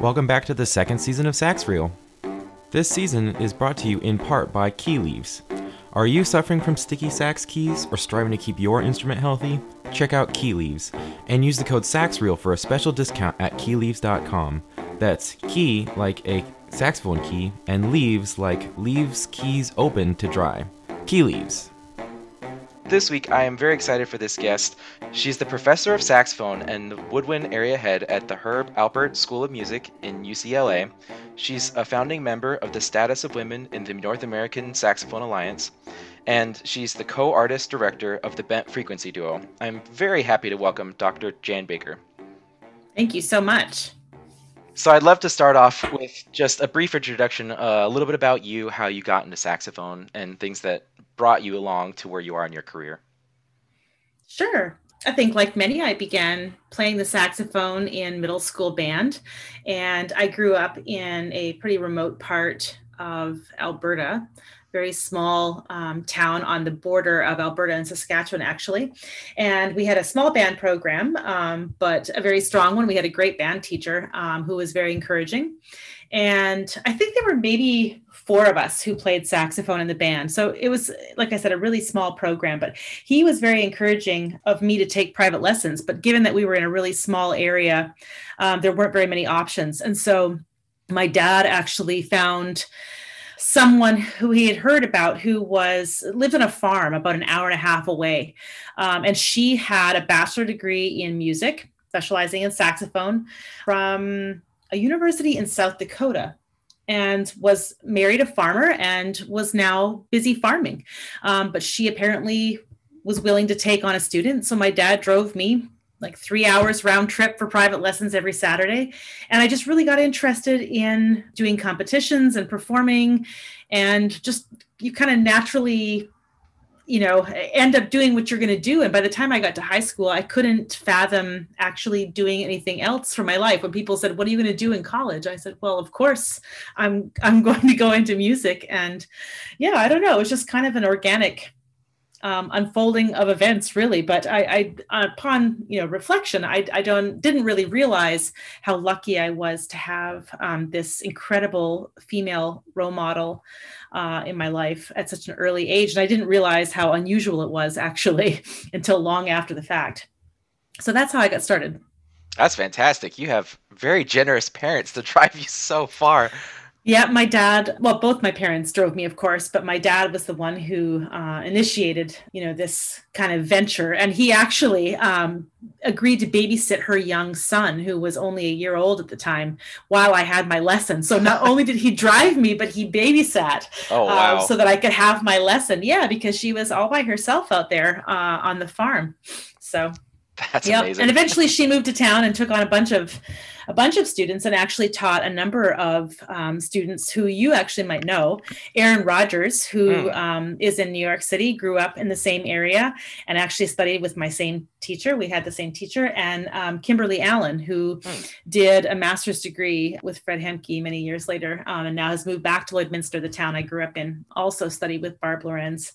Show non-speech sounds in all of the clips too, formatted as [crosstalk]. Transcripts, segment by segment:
Welcome back to the second season of Sax Reel. This season is brought to you in part by Key Leaves. Are you suffering from sticky sax keys or striving to keep your instrument healthy? Check out Key Leaves and use the code SAXREEL for a special discount at keyleaves.com. That's key like a saxophone key and leaves like leaves keys open to dry. Key Leaves. This week, I am very excited for this guest. She's the professor of saxophone and the woodwind area head at the Herb Alpert School of Music in UCLA. She's a founding member of the Status of Women in the North American Saxophone Alliance, and she's the co artist director of the Bent Frequency Duo. I'm very happy to welcome Dr. Jan Baker. Thank you so much. So I'd love to start off with just a brief introduction, uh, a little bit about you, how you got into saxophone, and things that brought you along to where you are in your career. Sure. I think, like many, I began playing the saxophone in middle school band, and I grew up in a pretty remote part of Alberta very small um, town on the border of Alberta and Saskatchewan, actually. And we had a small band program, um, but a very strong one. We had a great band teacher um, who was very encouraging. And I think there were maybe four of us who played saxophone in the band. So it was, like I said, a really small program, but he was very encouraging of me to take private lessons. But given that we were in a really small area, um, there weren't very many options. And so my dad actually found someone who he had heard about who was lived on a farm about an hour and a half away. Um, and she had a bachelor degree in music, specializing in saxophone from a university in South Dakota and was married a farmer and was now busy farming. Um, but she apparently was willing to take on a student. So my dad drove me like three hours round trip for private lessons every Saturday. And I just really got interested in doing competitions and performing and just you kind of naturally you know end up doing what you're going to do. And by the time i got to high school i couldn't fathom actually doing anything else for my life. When people said what are you going to do in college? I said well of course i'm i'm [laughs] going to go into music. And yeah i don't know. It was just kind of an organic um, unfolding of events really. But I, I upon you know reflection I, I don't didn't really realize how lucky i was to have um, this incredible female role model uh, in my life at such an early age. And i didn't realize how unusual it was actually [laughs] until long after the fact. So that's how i got started. That's fantastic. You have very generous parents to [laughs] drive you so far yeah, my dad, well, both my parents drove me, of course, but my dad was the one who uh, initiated, you know, this kind of venture. And he actually um, agreed to babysit her young son, who was only a year old at the time, while I had my lesson. So not only did he drive me, but he babysat oh, uh, wow. uh, so that I could have my lesson. Yeah, because she was all by herself out there uh, on the farm. So [laughs] that's yep. amazing. And eventually she moved to town and took on a bunch of a bunch of students and actually taught a number of um, students who you actually might know. Erin Rogers, who mm. um, is in New York City, grew up in the same area and actually studied with my same teacher. We had the same teacher, and um, Kimberly Allen, who mm. did a master's degree with Fred Hemke many years later, um, and now has moved back to Lloydminster, the town I grew up in. Also studied with Barb Lorenz.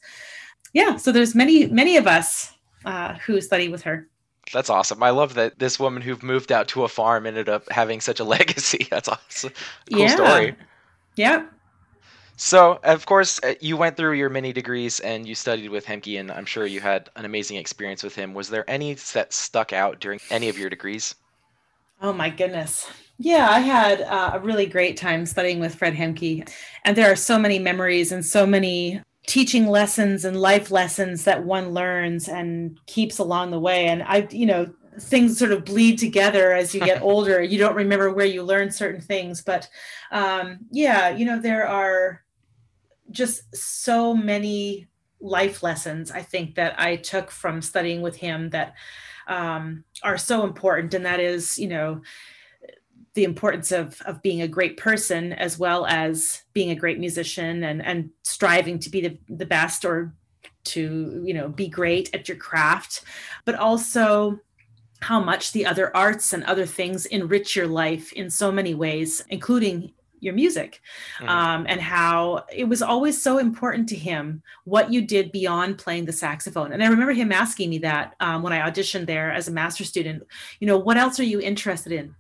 Yeah, so there's many many of us uh, who study with her. That's awesome. I love that this woman who moved out to a farm ended up having such a [laughs] legacy. That's awesome. Cool yeah. story. Yeah. So, of course, uh, you went through your many degrees and you studied with Hemke, and I'm sure you had an amazing experience with him. Was there any that stuck out during any of your degrees? Oh, my goodness. Yeah, I had uh, a really great time studying with Fred Hemke. And there are so many memories and so many teaching lessons and life lessons that one learns and keeps along the way. And i you know things sort of bleed together as you get [laughs] older. You don't remember where you learned certain things but um, yeah you know there are just so many life lessons i think that i took from studying with him that um, are so important. And that is you know the importance of of being a great person as well as being a great musician and and striving to be the, the best or to you know be great at your craft but also how much the other arts and other things enrich your life in so many ways including your music mm-hmm. um, and how it was always so important to him what you did beyond playing the saxophone and i remember him asking me that um, when i auditioned there as a master student you know what else are you interested in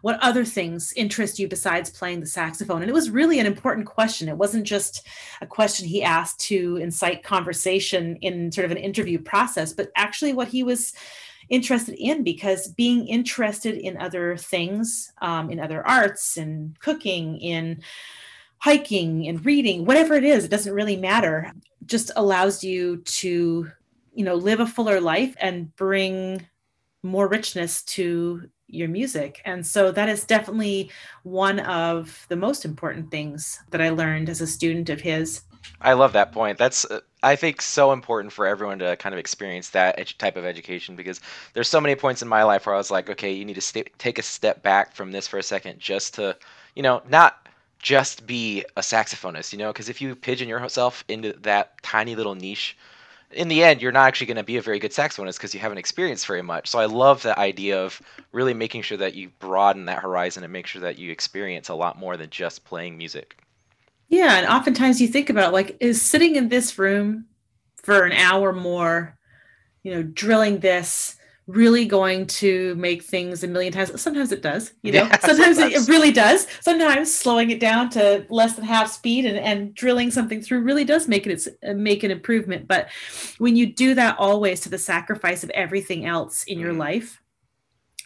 what other things interest you besides playing the saxophone? And it was really an important question. It wasn't just a question he asked to incite conversation in sort of an interview process, but actually what he was interested in because being interested in other things, um, in other arts, in cooking, in hiking, in reading, whatever it is, it doesn't really matter, just allows you to, you know, live a fuller life and bring more richness to your music. And so that is definitely one of the most important things that I learned as a student of his. I love that point. That's uh, I think so important for everyone to kind of experience that type of education because there's so many points in my life where I was like, okay, you need to st- take a step back from this for a second just to, you know, not just be a saxophonist, you know, because if you pigeon yourself into that tiny little niche, in the end, you're not actually going to be a very good saxophonist because you haven't experienced very much. So I love the idea of really making sure that you broaden that horizon and make sure that you experience a lot more than just playing music. Yeah, and oftentimes you think about like is sitting in this room for an hour more, you know, drilling this really going to make things a million times. Sometimes it does you know? Yeah, sometimes, sometimes, it really does. Sometimes slowing it down to less than half speed and, and drilling something through really does make it make an improvement. But when you do that always to the sacrifice of everything else in your mm-hmm. life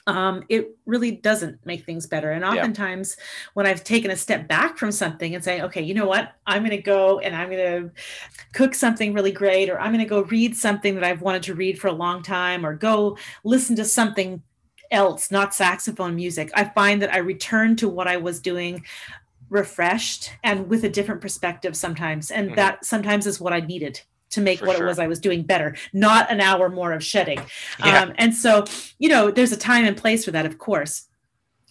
um, it really doesn't make things better. And oftentimes, yeah. when I've taken a step back from something and say, okay, you know what, I'm going to go and I'm going to cook something really great, or I'm going to go read something that I've wanted to read for a long time, or go listen to something else, not saxophone music, I find that I return to what I was doing refreshed and with a different perspective sometimes. And mm-hmm. that sometimes is what I needed to make For what sure. it was I was doing better, not an hour more of shedding. Yeah. Um, and so, you know, there's a time and place for that, of course.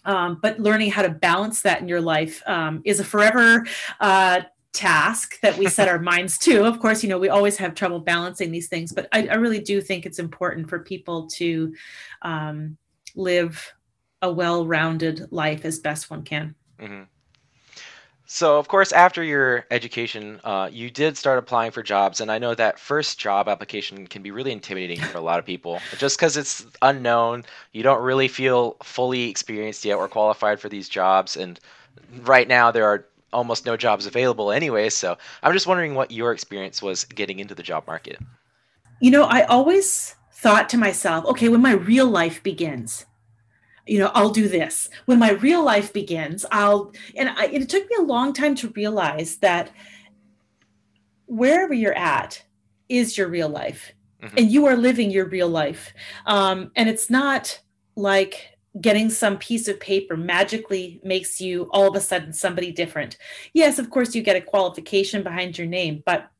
Um, but learning how to balance that in your life um, is a forever uh, task that we set [laughs] our minds to. Of course, you know, we always have trouble balancing these things, but I, I really do think it's important for people to um, live a well rounded life as best one can. Mm-hmm. So, of course, after your education, uh, you did start applying for jobs, and I know that first job application can be really intimidating for a lot of people, just because it's unknown. You don't really feel fully experienced yet or qualified for these jobs, and right now there are almost no jobs available anyway. So, I'm just wondering what your experience was getting into the job market. You know, I always thought to myself, okay, when my real life begins, you know i'll do this. When my real life begins i'll and I, it took me a long time to realize that wherever you're at is your real life. Mm-hmm. and you are living your real life. Um, and it's not like getting some piece of paper magically makes you all of a sudden somebody different. Yes of course you get a qualification behind your name but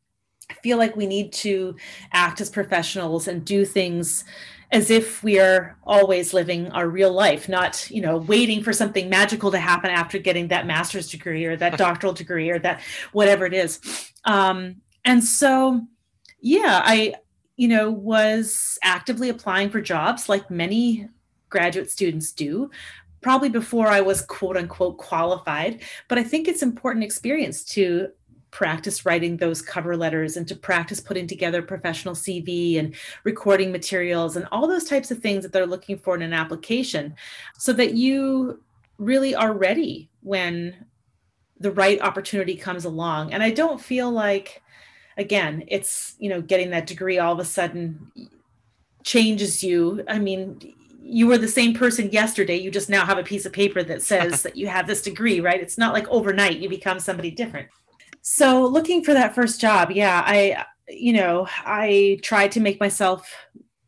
i feel like we need to act as professionals and do things as if we are always living our real life, not, you know, waiting for something magical to happen after getting that master's degree or that [laughs] doctoral degree or that whatever it is. Um, and so, yeah, I, you know, was actively applying for jobs like many graduate students do probably before I was quote unquote qualified. But I think it's important experience to practice writing those cover letters and to practice putting together professional CV and recording materials and all those types of things that they're looking for in an application so that you really are ready when the right opportunity comes along. And I don't feel like, again, it's, you know, getting that degree all of a sudden changes you. I mean, you were the same person yesterday you just now have a piece of paper that says [laughs] that you have this degree right it's not like overnight you become somebody different so looking for that first job, yeah, I you know, I tried to make myself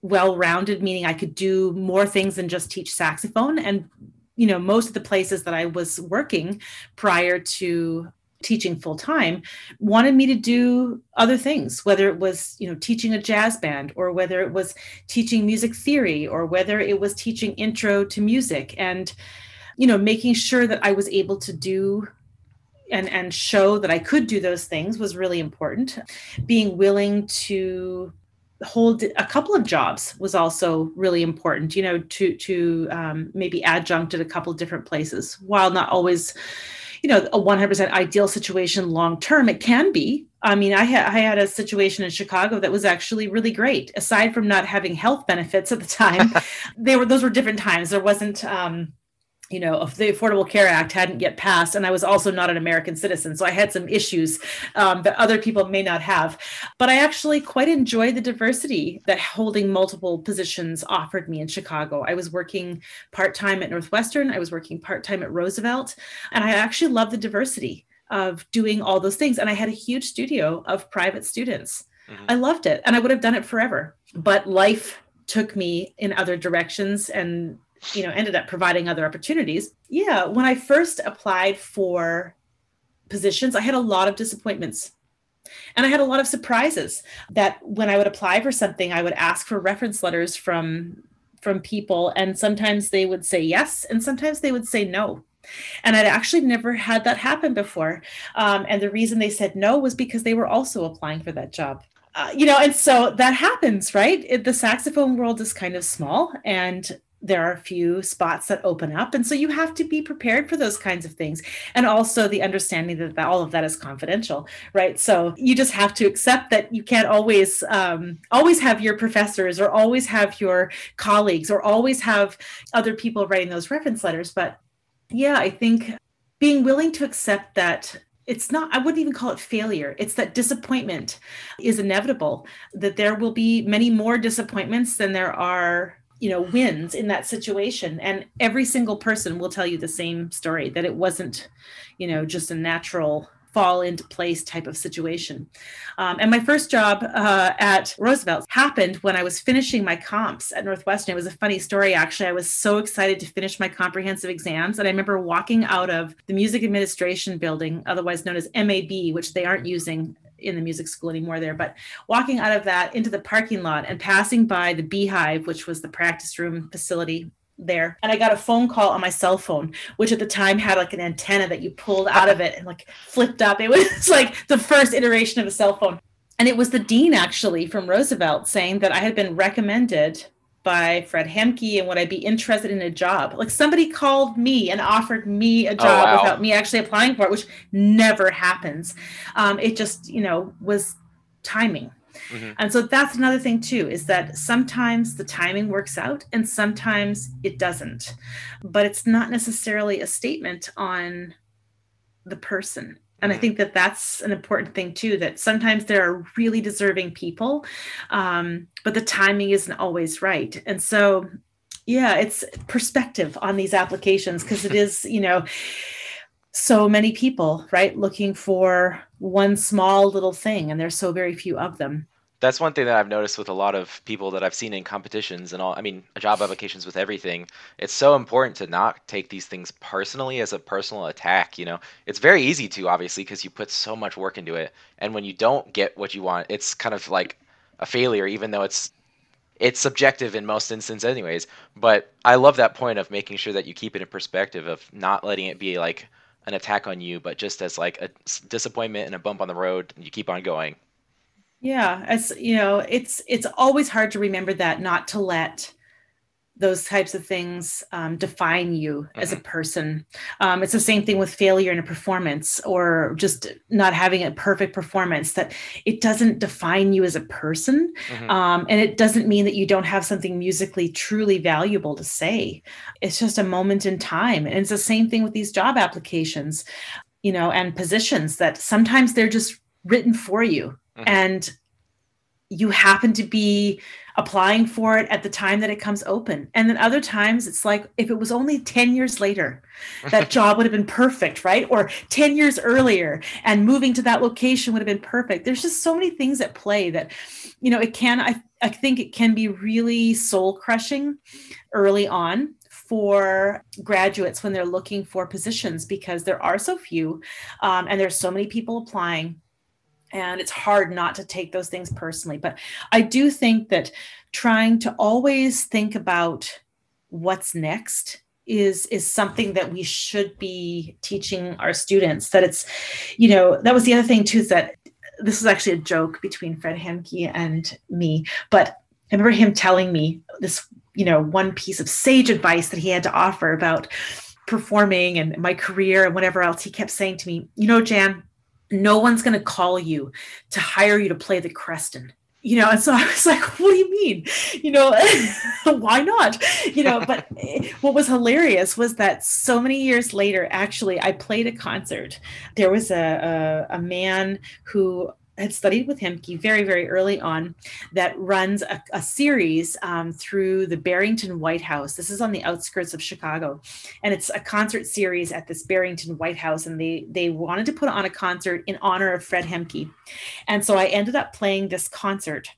well-rounded meaning I could do more things than just teach saxophone. And you know, most of the places that I was working prior to teaching full time wanted me to do other things whether it was you know teaching a jazz band or whether it was teaching music theory or whether it was teaching intro to music and you know making sure that i was able to do and and show that I could do those things was really important. Being willing to hold a couple of jobs was also really important. You know, to to um, maybe adjunct at a couple of different places, while not always, you know, a 100% ideal situation long term. It can be. I mean, I had I had a situation in Chicago that was actually really great. Aside from not having health benefits at the time, [laughs] they were those were different times. There wasn't. Um, you know, if the Affordable Care Act hadn't yet passed, and I was also not an American citizen, so I had some issues um, that other people may not have. But I actually quite enjoyed the diversity that holding multiple positions offered me in Chicago. I was working part time at Northwestern, I was working part time at Roosevelt, and I actually loved the diversity of doing all those things. And I had a huge studio of private students. Mm-hmm. I loved it, and I would have done it forever. But life took me in other directions and you know ended up providing other opportunities yeah when i first applied for positions i had a lot of disappointments and i had a lot of surprises that when i would apply for something i would ask for reference letters from from people and sometimes they would say yes and sometimes they would say no and I'd actually never had that happen before. Um, and the reason they said no was because they were also applying for that job. Uh, you know, and so that happens, right? It, the saxophone world is kind of small, and there are a few spots that open up. And so you have to be prepared for those kinds of things. And also the understanding that, that all of that is confidential right? So you just have to accept that you can't always um, always have your professors or always have your colleagues or always have other people writing those reference letters. But yeah i think being willing to accept that it's not i wouldn't even call it failure. It's that disappointment is inevitable that there will be many more disappointments than there are you know wins in that situation. And every single person will tell you the same story that it wasn't you know just a natural fall into place type of situation. Um, and my first job uh, at roosevelt happened when i was finishing my comps at northwestern. It was a funny story actually. I was so excited to finish my comprehensive exams and i remember walking out of the music administration building otherwise known as mab which they aren't using in the music school anymore there, but walking out of that into the parking lot and passing by the Beehive, which was the practice room facility there. And I got a phone call on my cell phone, which at the time had like an antenna that you pulled out of it and like flipped up. It [laughs] was like the first iteration of a cell phone. And it was the dean actually from Roosevelt saying that I had been recommended by Fred Hemke and would I be interested in a job? Like somebody called me and offered me a oh, job oh, wow. without me actually applying for it, which never happens. Um, it just, you know, was timing. Mm-hmm. And so that's another thing too is that sometimes the timing works out and sometimes it doesn't. But it's not necessarily a statement on the person and i think that that's an important thing too that sometimes there are really deserving people um, but the timing isn't always right. And so yeah it's perspective on these applications because it [laughs] is you know so many people right looking for one small little thing and there's so very few of them that's one thing that I've noticed with a lot of people that I've seen in competitions and all. I mean, job applications with everything. It's so important to not take these things personally as a personal attack. You know, it's very easy to obviously because you put so much work into it, and when you don't get what you want, it's kind of like a failure, even though it's it's subjective in most instances, anyways. But I love that point of making sure that you keep it in perspective of not letting it be like an attack on you, but just as like a disappointment and a bump on the road, and you keep on going. Yeah, as you know, it's it's always hard to remember that not to let those types of things um, define you mm-hmm. as a mm-hmm. person. Um, it's the same thing with failure in a performance or just not having a perfect performance, that it doesn't define you as a person. Mm-hmm. Um, and it doesn't mean that you don't have something musically truly valuable to say. It's just a moment in time. And it's the same thing with these job applications, you know, and positions that sometimes they're just written for you mm-hmm. and you happen to be applying for it at the time that it comes open. And then other times it's like if it was only 10 years later, that [laughs] job would have been perfect, right? Or 10 years earlier and moving to that location would have been perfect. There's just so many things at play that, you know, it can, I, I think it can be really soul crushing early on for graduates when they're looking for positions because there are so few um, and there's so many people applying and it's hard not to take those things personally but i do think that trying to always think about what's next is is something that we should be teaching our students that it's you know that was the other thing too is that this is actually a joke between fred hemke and me but i remember him telling me this you know one piece of sage advice that he had to offer about performing and my career and whatever else he kept saying to me you know jan no one's going to call you to hire you to play the Creston. you know, and so I was [laughs] like, what do you mean? You know, [laughs] why not? You know, but [laughs] eh, what was hilarious was that so many years later, actually, I played a concert. There was a, a, a man who had studied with Hemke very, very early on that runs a, a series um, through the Barrington White House. This is on the outskirts of Chicago. And it's a concert series at this Barrington White House. And they, they wanted to put on a concert in honor of Fred Hemke. And so I ended up playing this concert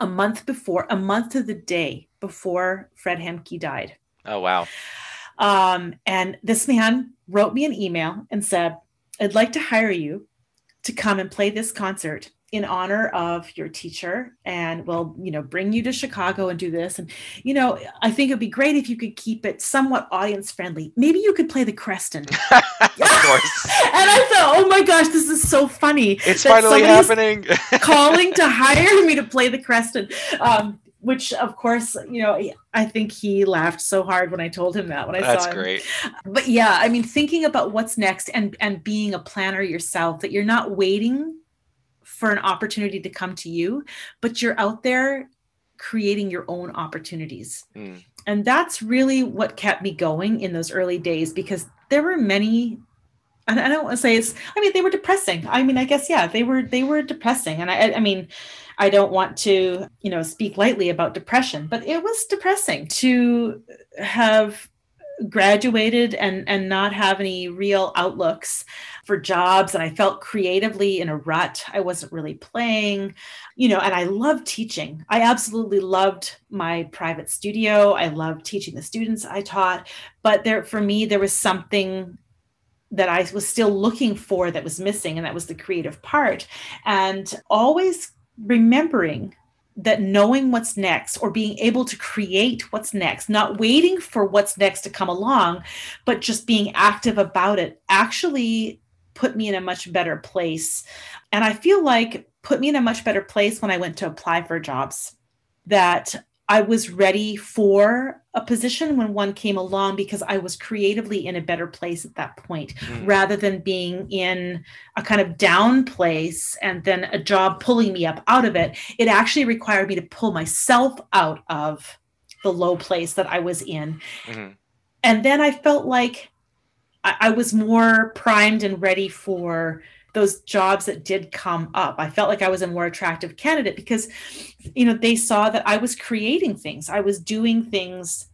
a month before, a month to the day before Fred Hemke died. Oh, wow. Um, and this man wrote me an email and said, I'd like to hire you to come and play this concert in honor of your teacher and we'll you know bring you to chicago and do this. And you know i think it'd be great if you could keep it somewhat audience friendly. Maybe you could play the creston. [laughs] Of course. [laughs] And i thought oh my gosh this is so funny it's finally happening. [laughs] calling to hire me to play the creston. Um, which of course you know i think he laughed so hard when i told him that when i That's saw him That's great but yeah i mean thinking about what's next and and being a planner yourself that you're not waiting for an opportunity to come to you but you're out there creating your own opportunities Mm. and that's really what kept me going in those early days because there were many and I don't want to say it's I mean they were depressing. I mean I guess yeah, they were they were depressing and I I mean I don't want to, you know, speak lightly about depression, but it was depressing to have graduated and and not have any real outlooks for jobs and I felt creatively in a rut. I wasn't really playing, you know, and I loved teaching. I absolutely loved my private studio. I loved teaching the students I taught, but there for me there was something that I was still looking for that was missing, and that was the creative part. And always remembering that knowing what's next or being able to create what's next, not waiting for what's next to come along, but just being active about it actually put me in a much better place. And I feel like put me in a much better place when I went to apply for jobs that I was ready for a position when one came along because I was creatively in a better place at that point Mm. rather than being in a kind of down place and then a job pulling me up out of it. It actually required me to pull myself out of the low place that I was in. Mhm. And then I felt like I, I was more primed and ready for those jobs that did come up. I felt like I was a more attractive candidate because, you know, they saw that I was creating things, I was doing things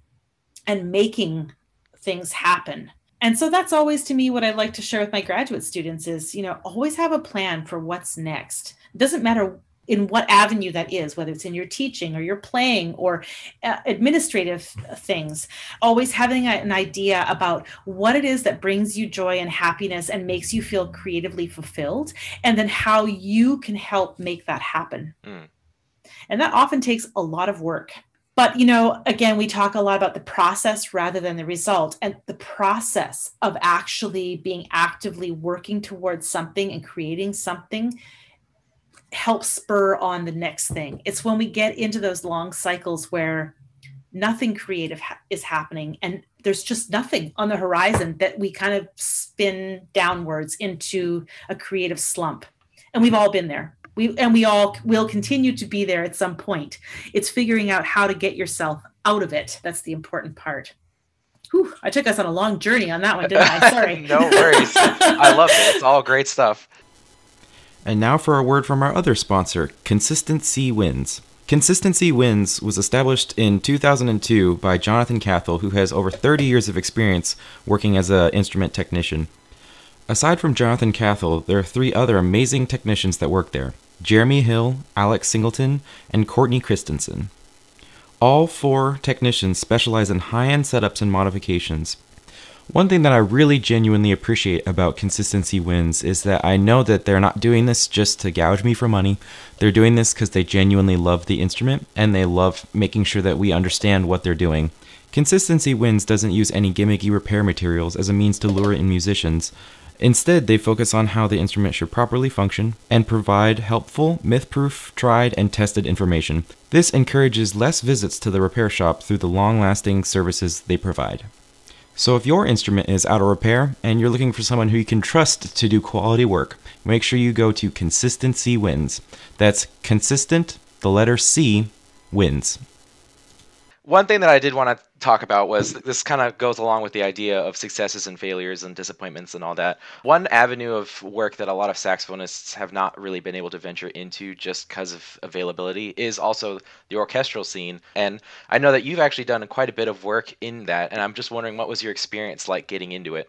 and making things happen. And so that's always to me what I'd like to share with my graduate students is, you know, always have a plan for what's next. It doesn't matter in what avenue that is, whether it's in your teaching or your playing or uh, administrative things, always having a- an idea about what it is that brings you joy and happiness and makes you feel creatively fulfilled, and then how you can help make that happen. Mm. And that often takes a lot of work. But, you know, again, we talk a lot about the process rather than the result. And the process of actually being actively working towards something and creating something helps spur on the next thing. It's when we get into those long cycles where nothing creative ha- is happening and there's just nothing on the horizon that we kind of spin downwards into a creative slump. And we've all been there. We and we all will continue to be there at some point. It's figuring out how to get yourself out of it. That's the important part. Whew, I took us on a long journey on that one, didn't I? Sorry. [laughs] no worries. I love it. It's all great stuff. And now for a word from our other sponsor, Consistency Wins. Consistency Wins was established in 2002 by Jonathan Cathell, who has over 30 years of experience working as an instrument technician. Aside from Jonathan Cathell, there are three other amazing technicians that work there Jeremy Hill, Alex Singleton, and Courtney Christensen. All four technicians specialize in high end setups and modifications. One thing that I really genuinely appreciate about Consistency Wins is that I know that they're not doing this just to gouge me for money. They're doing this because they genuinely love the instrument and they love making sure that we understand what they're doing. Consistency Wins doesn't use any gimmicky repair materials as a means to lure in musicians. Instead, they focus on how the instrument should properly function and provide helpful, myth proof, tried, and tested information. This encourages less visits to the repair shop through the long lasting services they provide. So, if your instrument is out of repair and you're looking for someone who you can trust to do quality work, make sure you go to Consistency Wins. That's consistent, the letter C, wins. One thing that I did want to talk about was this kind of goes along with the idea of successes and failures and disappointments and all that. One avenue of work that a lot of saxophonists have not really been able to venture into just because of availability is also the orchestral scene. And I know that you've actually done quite a bit of work in that. And I'm just wondering what was your experience like getting into it?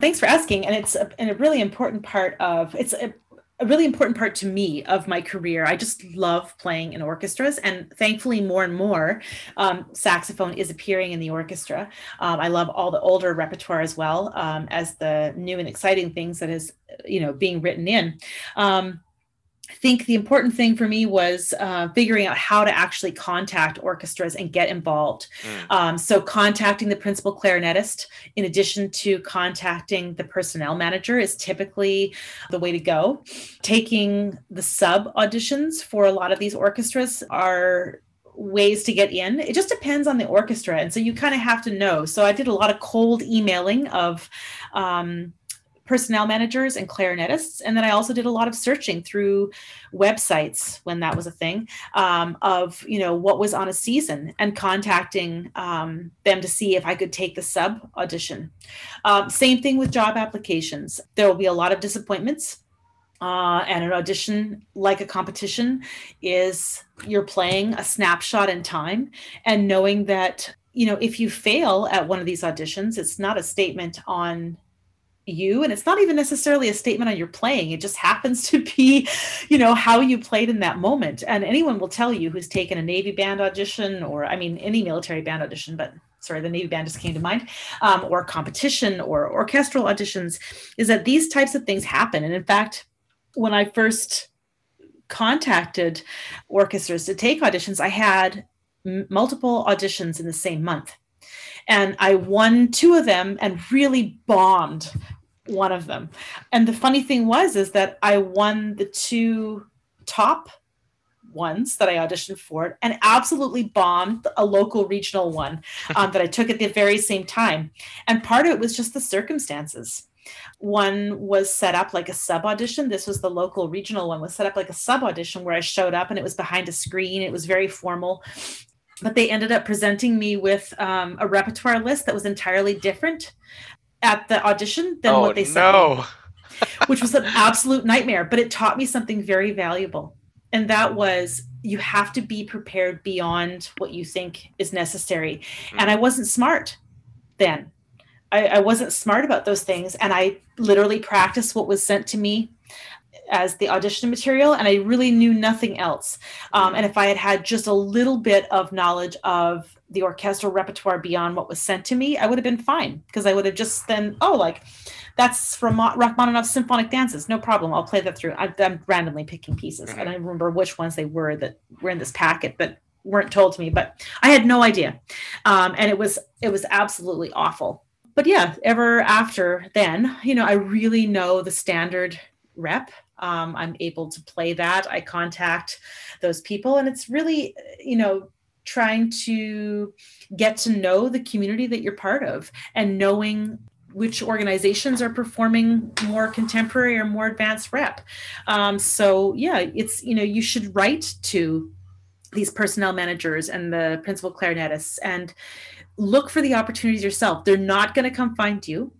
Thanks for asking. And it's a, and a really important part of it's a, a really important part to me of my career. I just love playing in orchestras, and thankfully, more and more um, saxophone is appearing in the orchestra. Um, I love all the older repertoire as well um, as the new and exciting things that is, you know, being written in. I think the important thing for me was uh, figuring out how to actually contact orchestras and get involved. Mm. Um, so, contacting the principal clarinetist, in addition to contacting the personnel manager, is typically the way to go. Taking the sub auditions for a lot of these orchestras are ways to get in. It just depends on the orchestra. And so, you kind of have to know. So, I did a lot of cold emailing of, um, personnel managers and clarinetists. And then I also did a lot of searching through websites when that was a thing um, of, you know, what was on a season and contacting um, them to see if I could take the sub audition. Um, same thing with job applications. There will be a lot of disappointments. Uh, and an audition, like a competition, is you're playing a snapshot in time and knowing that you know if you fail at one of these auditions it's not a statement on you and it's not even necessarily a statement on your playing. It just happens to be you know how you played in that moment. And anyone will tell you who's taken a navy band audition or i mean any military band audition but sorry the navy band just came to mind um, or competition or orchestral auditions is that these types of things happen. And in fact when i first contacted orchestras to take auditions i had m- multiple auditions in the same month and I won two of them and really bombed one of them. And the funny thing was is that I won the two top ones that I auditioned for and absolutely bombed a local regional one [laughs] um, that I took at the very same time. And part of it was just the circumstances. One was set up like a sub audition. This was the local regional one was set up like a sub audition where I showed up and it was behind a screen. It was very formal but they ended up presenting me with um, a repertoire list that was entirely different at the audition than oh, what they said, no. [laughs] which was an absolute nightmare. But it taught me something very valuable, and that was you have to be prepared beyond what you think is necessary. Mm. And I wasn't smart then. I, I wasn't smart about those things, and I literally practiced what was sent to me as the audition material and i really knew nothing else. Um, and if i had had just a little bit of knowledge of the orchestral repertoire beyond what was sent to me i would have been fine because i would have just then oh like that's from rachmaninoff's symphonic dances no problem i'll play that through. I, am randomly picking pieces mm-hmm. i don't remember which ones they were that were in this packet but weren't told to me but i had no idea. Um, and it was it was absolutely awful. But yeah ever after then you know i really know the standard rep um, i'm able to play that. I contact those people and it's really you know trying to get to know the community that you're part of and knowing which organizations are performing more contemporary or more advanced rep. Um, so yeah it's you know you should write to these personnel managers and the principal clarinetists and look for the opportunities yourself. They're not going to come find you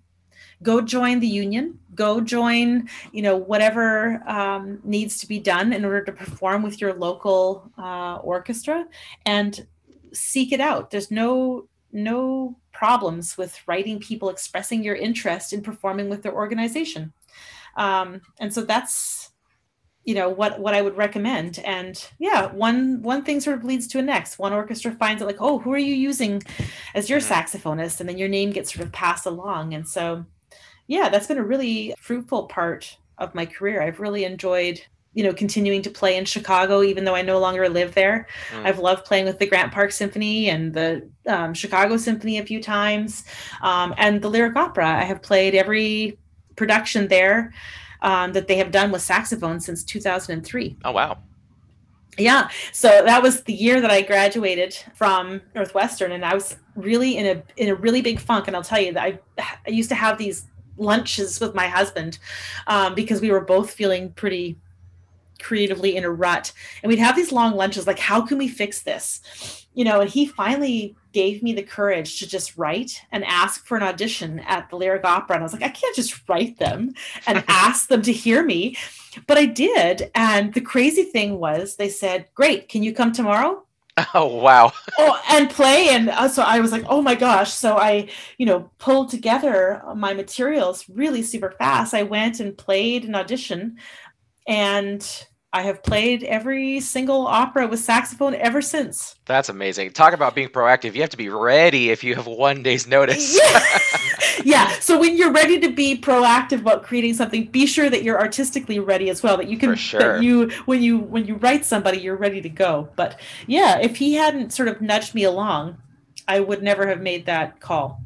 go join the union go join you know whatever um, needs to be done in order to perform with your local uh, orchestra and seek it out. There's no no problems with writing people expressing your interest in performing with their organization. Um, and so that's you know what what i would recommend. And yeah one one thing sort of leads to a next. One orchestra finds it like oh who are you using as your mm-hmm. saxophonist? And then your name gets sort of passed along. And so yeah, that's been a really fruitful part of my career. I've really enjoyed you know continuing to play in chicago even though i no longer live there. Mm. i've loved playing with the grant park symphony and the um, chicago symphony a few times. Um, and the lyric opera. I have played every production there um, that they have done with saxophone since 2003 oh wow. Yeah. So that was the year that i graduated from northwestern and i was really in a in a really big funk and i'll tell you that i, I used to have these lunches with my husband um, because we were both feeling pretty creatively in a rut. And we'd have these long lunches like how can we fix this? You know and he finally gave me the courage to just write and ask for an audition at the lyric opera. And i was like i can't just write them and [laughs] ask them to hear me. But i did. And the crazy thing was they said great can you come tomorrow [laughs] Oh wow! [laughs] oh, and play, and uh, so I was like, oh my gosh! So I, you know, pulled together my materials really super fast. I went and played an audition, and I have played every single opera with saxophone ever since. That's amazing. Talk about being proactive. You have to be ready if you have one day's notice. yeah. [laughs] yeah. So when you're ready to be proactive about creating something, be sure that you're artistically ready as well. That you can For sure. that you when you when you write somebody, you're ready to go. But yeah, if he hadn't sort of nudged me along, I would never have made that call.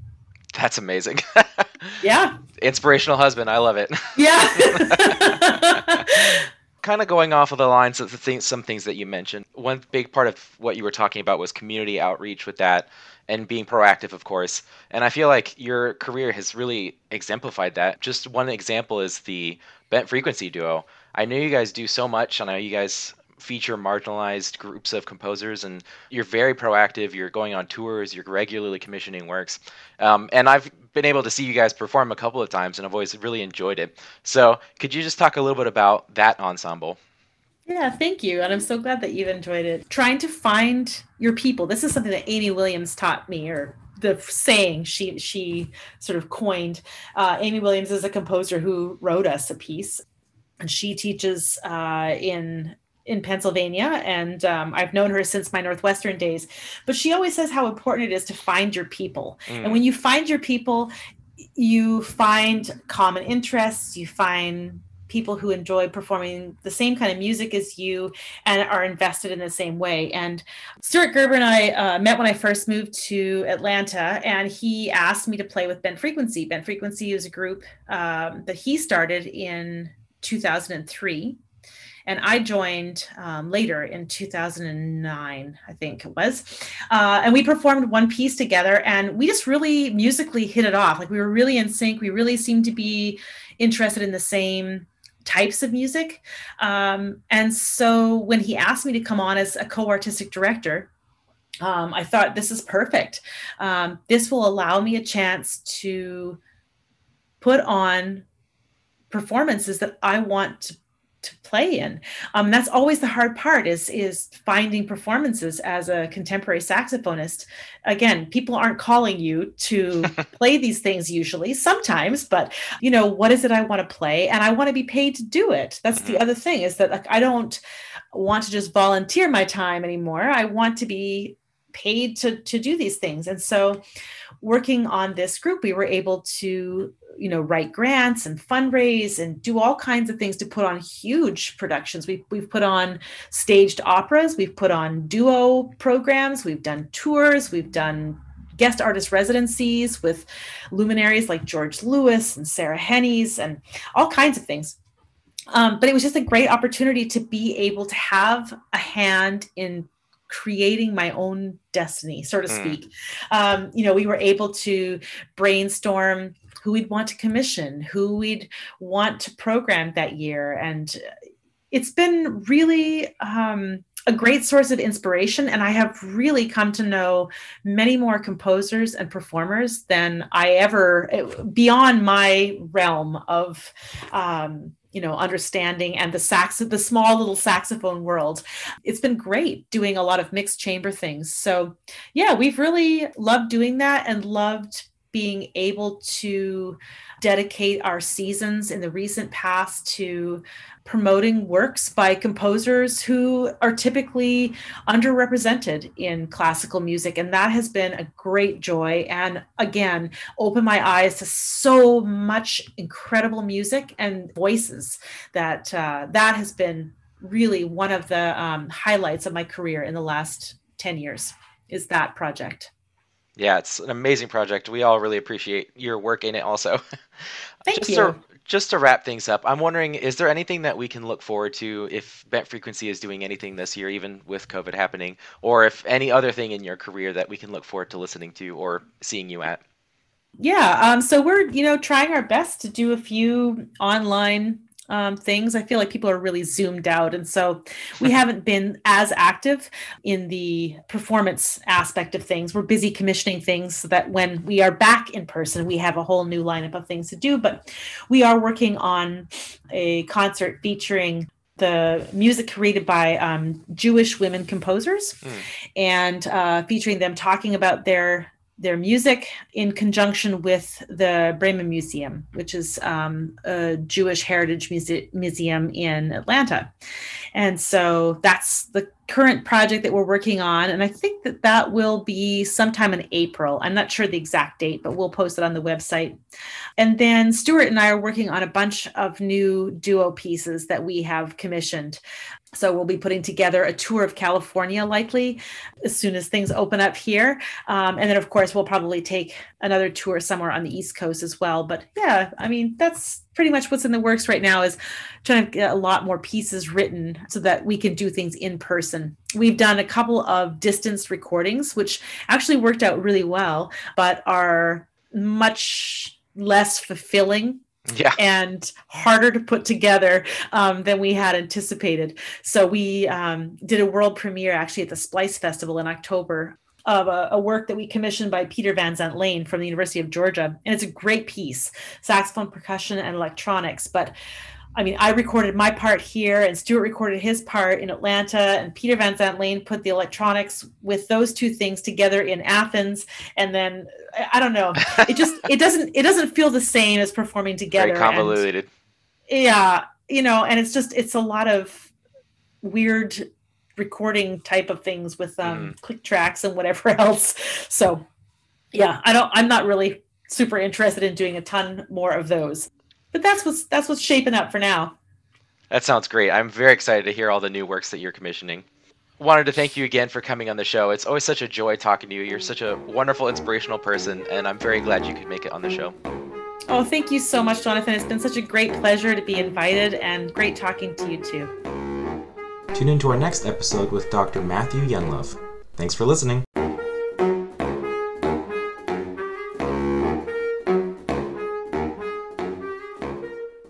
That's amazing. [laughs] yeah. Inspirational husband. I love it. Yeah [laughs] kind of going off of the lines of the things, some things that you mentioned. One big part of what you were talking about was community outreach with that and being proactive, of course. And I feel like your career has really exemplified that. Just one example is the Bent Frequency Duo. I know you guys do so much. and I know you guys feature marginalized groups of composers and you're very proactive you're going on tours you're regularly commissioning works um, and i've been able to see you guys perform a couple of times and i've always really enjoyed it so could you just talk a little bit about that ensemble yeah, thank you. And I'm so glad that you've enjoyed it. Trying to find your people. This is something that Amy Williams taught me, or the saying she she sort of coined. Uh, Amy Williams is a composer who wrote us a piece, and she teaches uh, in in Pennsylvania, and um, I've known her since my Northwestern days. But she always says how important it is to find your people. Mm. And when you find your people, you find common interests, you find people who enjoy performing the same kind of music as you and are invested in the same way. And Stuart Gerber and I uh, met when I first moved to Atlanta, and he asked me to play with Bent Frequency. Bent Frequency is a group um, that he started in 2003 and I joined um, later in 2009, I think it was. Uh, and we performed one piece together, and we just really musically hit it off. Like we were really in sync. We really seemed to be interested in the same types of music. Um, and so when he asked me to come on as a co artistic director, um, I thought this is perfect. Um, this will allow me a chance to put on performances that I want to to play in. Um, that's always the hard part is is finding performances as a contemporary saxophonist. Again people aren't calling you to [laughs] play these things usually sometimes but you know what is it i want to play? And i want to be paid to do it. That's the mm-hmm. other thing is that like i don't want to just volunteer my time anymore. I want to be paid to to do these things. And so working on this group we were able to you know write grants and fundraise and do all kinds of things to put on huge productions. We've, we've put on staged operas we've put on duo programs we've done tours we've done guest artist residencies with luminaries like george lewis and sarah hennies and all kinds of things. Um, but it was just a great opportunity to be able to have a hand in creating my own destiny, so to hmm. speak. Mm. Um, you know, we were able to brainstorm who we'd want to commission, who we'd want to program that year. And it's been really um, a great source of inspiration. And I have really come to know many more composers and performers than I ever, beyond my realm of. Um, you know understanding and the sax the small little saxophone world it's been great doing a lot of mixed chamber things so yeah we've really loved doing that and loved being able to dedicate our seasons in the recent past to promoting works by composers who are typically underrepresented in classical music. And that has been a great joy. And again, open my eyes to so much incredible music and voices that uh, that has been really one of the um, highlights of my career in the last 10 years is that project. Yeah, it's an amazing project. We all really appreciate your work in it also. [laughs] Thank just you. A, just to wrap things up, I'm wondering is there anything that we can look forward to if Bent Frequency is doing anything this year, even with COVID happening, or if any other thing in your career that we can look forward to listening to or seeing you at? Yeah, um, so we're you know trying our best to do a few online um, things. I feel like people are really zoomed out. And so [laughs] we haven't been as active in the performance aspect of things. We're busy commissioning things so that when we are back in person, we have a whole new lineup of things to do. But we are working on a concert featuring the music created by um, Jewish women composers mm. and uh, featuring them talking about their their music in conjunction with the Breman Museum, which is um, a Jewish heritage muse- museum in Atlanta. And so that's the current project that we're working on. And I think that that will be sometime in April. I'm not sure the exact date, but we'll post it on the website. And then Stuart and I are working on a bunch of new duo pieces that we have commissioned. So we'll be putting together a tour of California likely as soon as things open up here. Um, and then, of course, we'll probably take another tour somewhere on the East Coast as well. But yeah, I mean, that's pretty much what's in the works right now is trying to get a lot more pieces written so that we can do things in person. We've done a couple of distance recordings, which actually worked out really well, but are much less fulfilling yeah. and harder to put together um, than we had anticipated. So we um, did a world premiere actually at the Splice Festival in October of a, a, work that we commissioned by Peter Van Zandt Lane from the University of Georgia. And it's a great piece, saxophone, percussion, and electronics. But I mean, I recorded my part here, and Stuart recorded his part in Atlanta, and Peter Van Zandt Lane put the electronics with those two things together in Athens, and then I don't know, it just [laughs] it doesn't it doesn't feel the same as performing together. Very convoluted. And, yeah, you know, and it's just it's a lot of weird recording type of things with um, mm. click tracks and whatever [laughs] else. So, yeah, I don't. I'm not really super interested in doing a ton more of those but that's what's that's what's shaping up for now. That sounds great. I'm very excited to hear all the new works that you're commissioning. Wanted to thank you again for coming on the show. It's always such a joy talking to you. You're such a wonderful, inspirational person, and I'm very glad you could make it on the show. Oh, thank you so much, Jonathan. It's been such a great pleasure to be invited and great talking to you too. Tune in to our next episode with Dr. Matthew Younglove. Thanks for listening.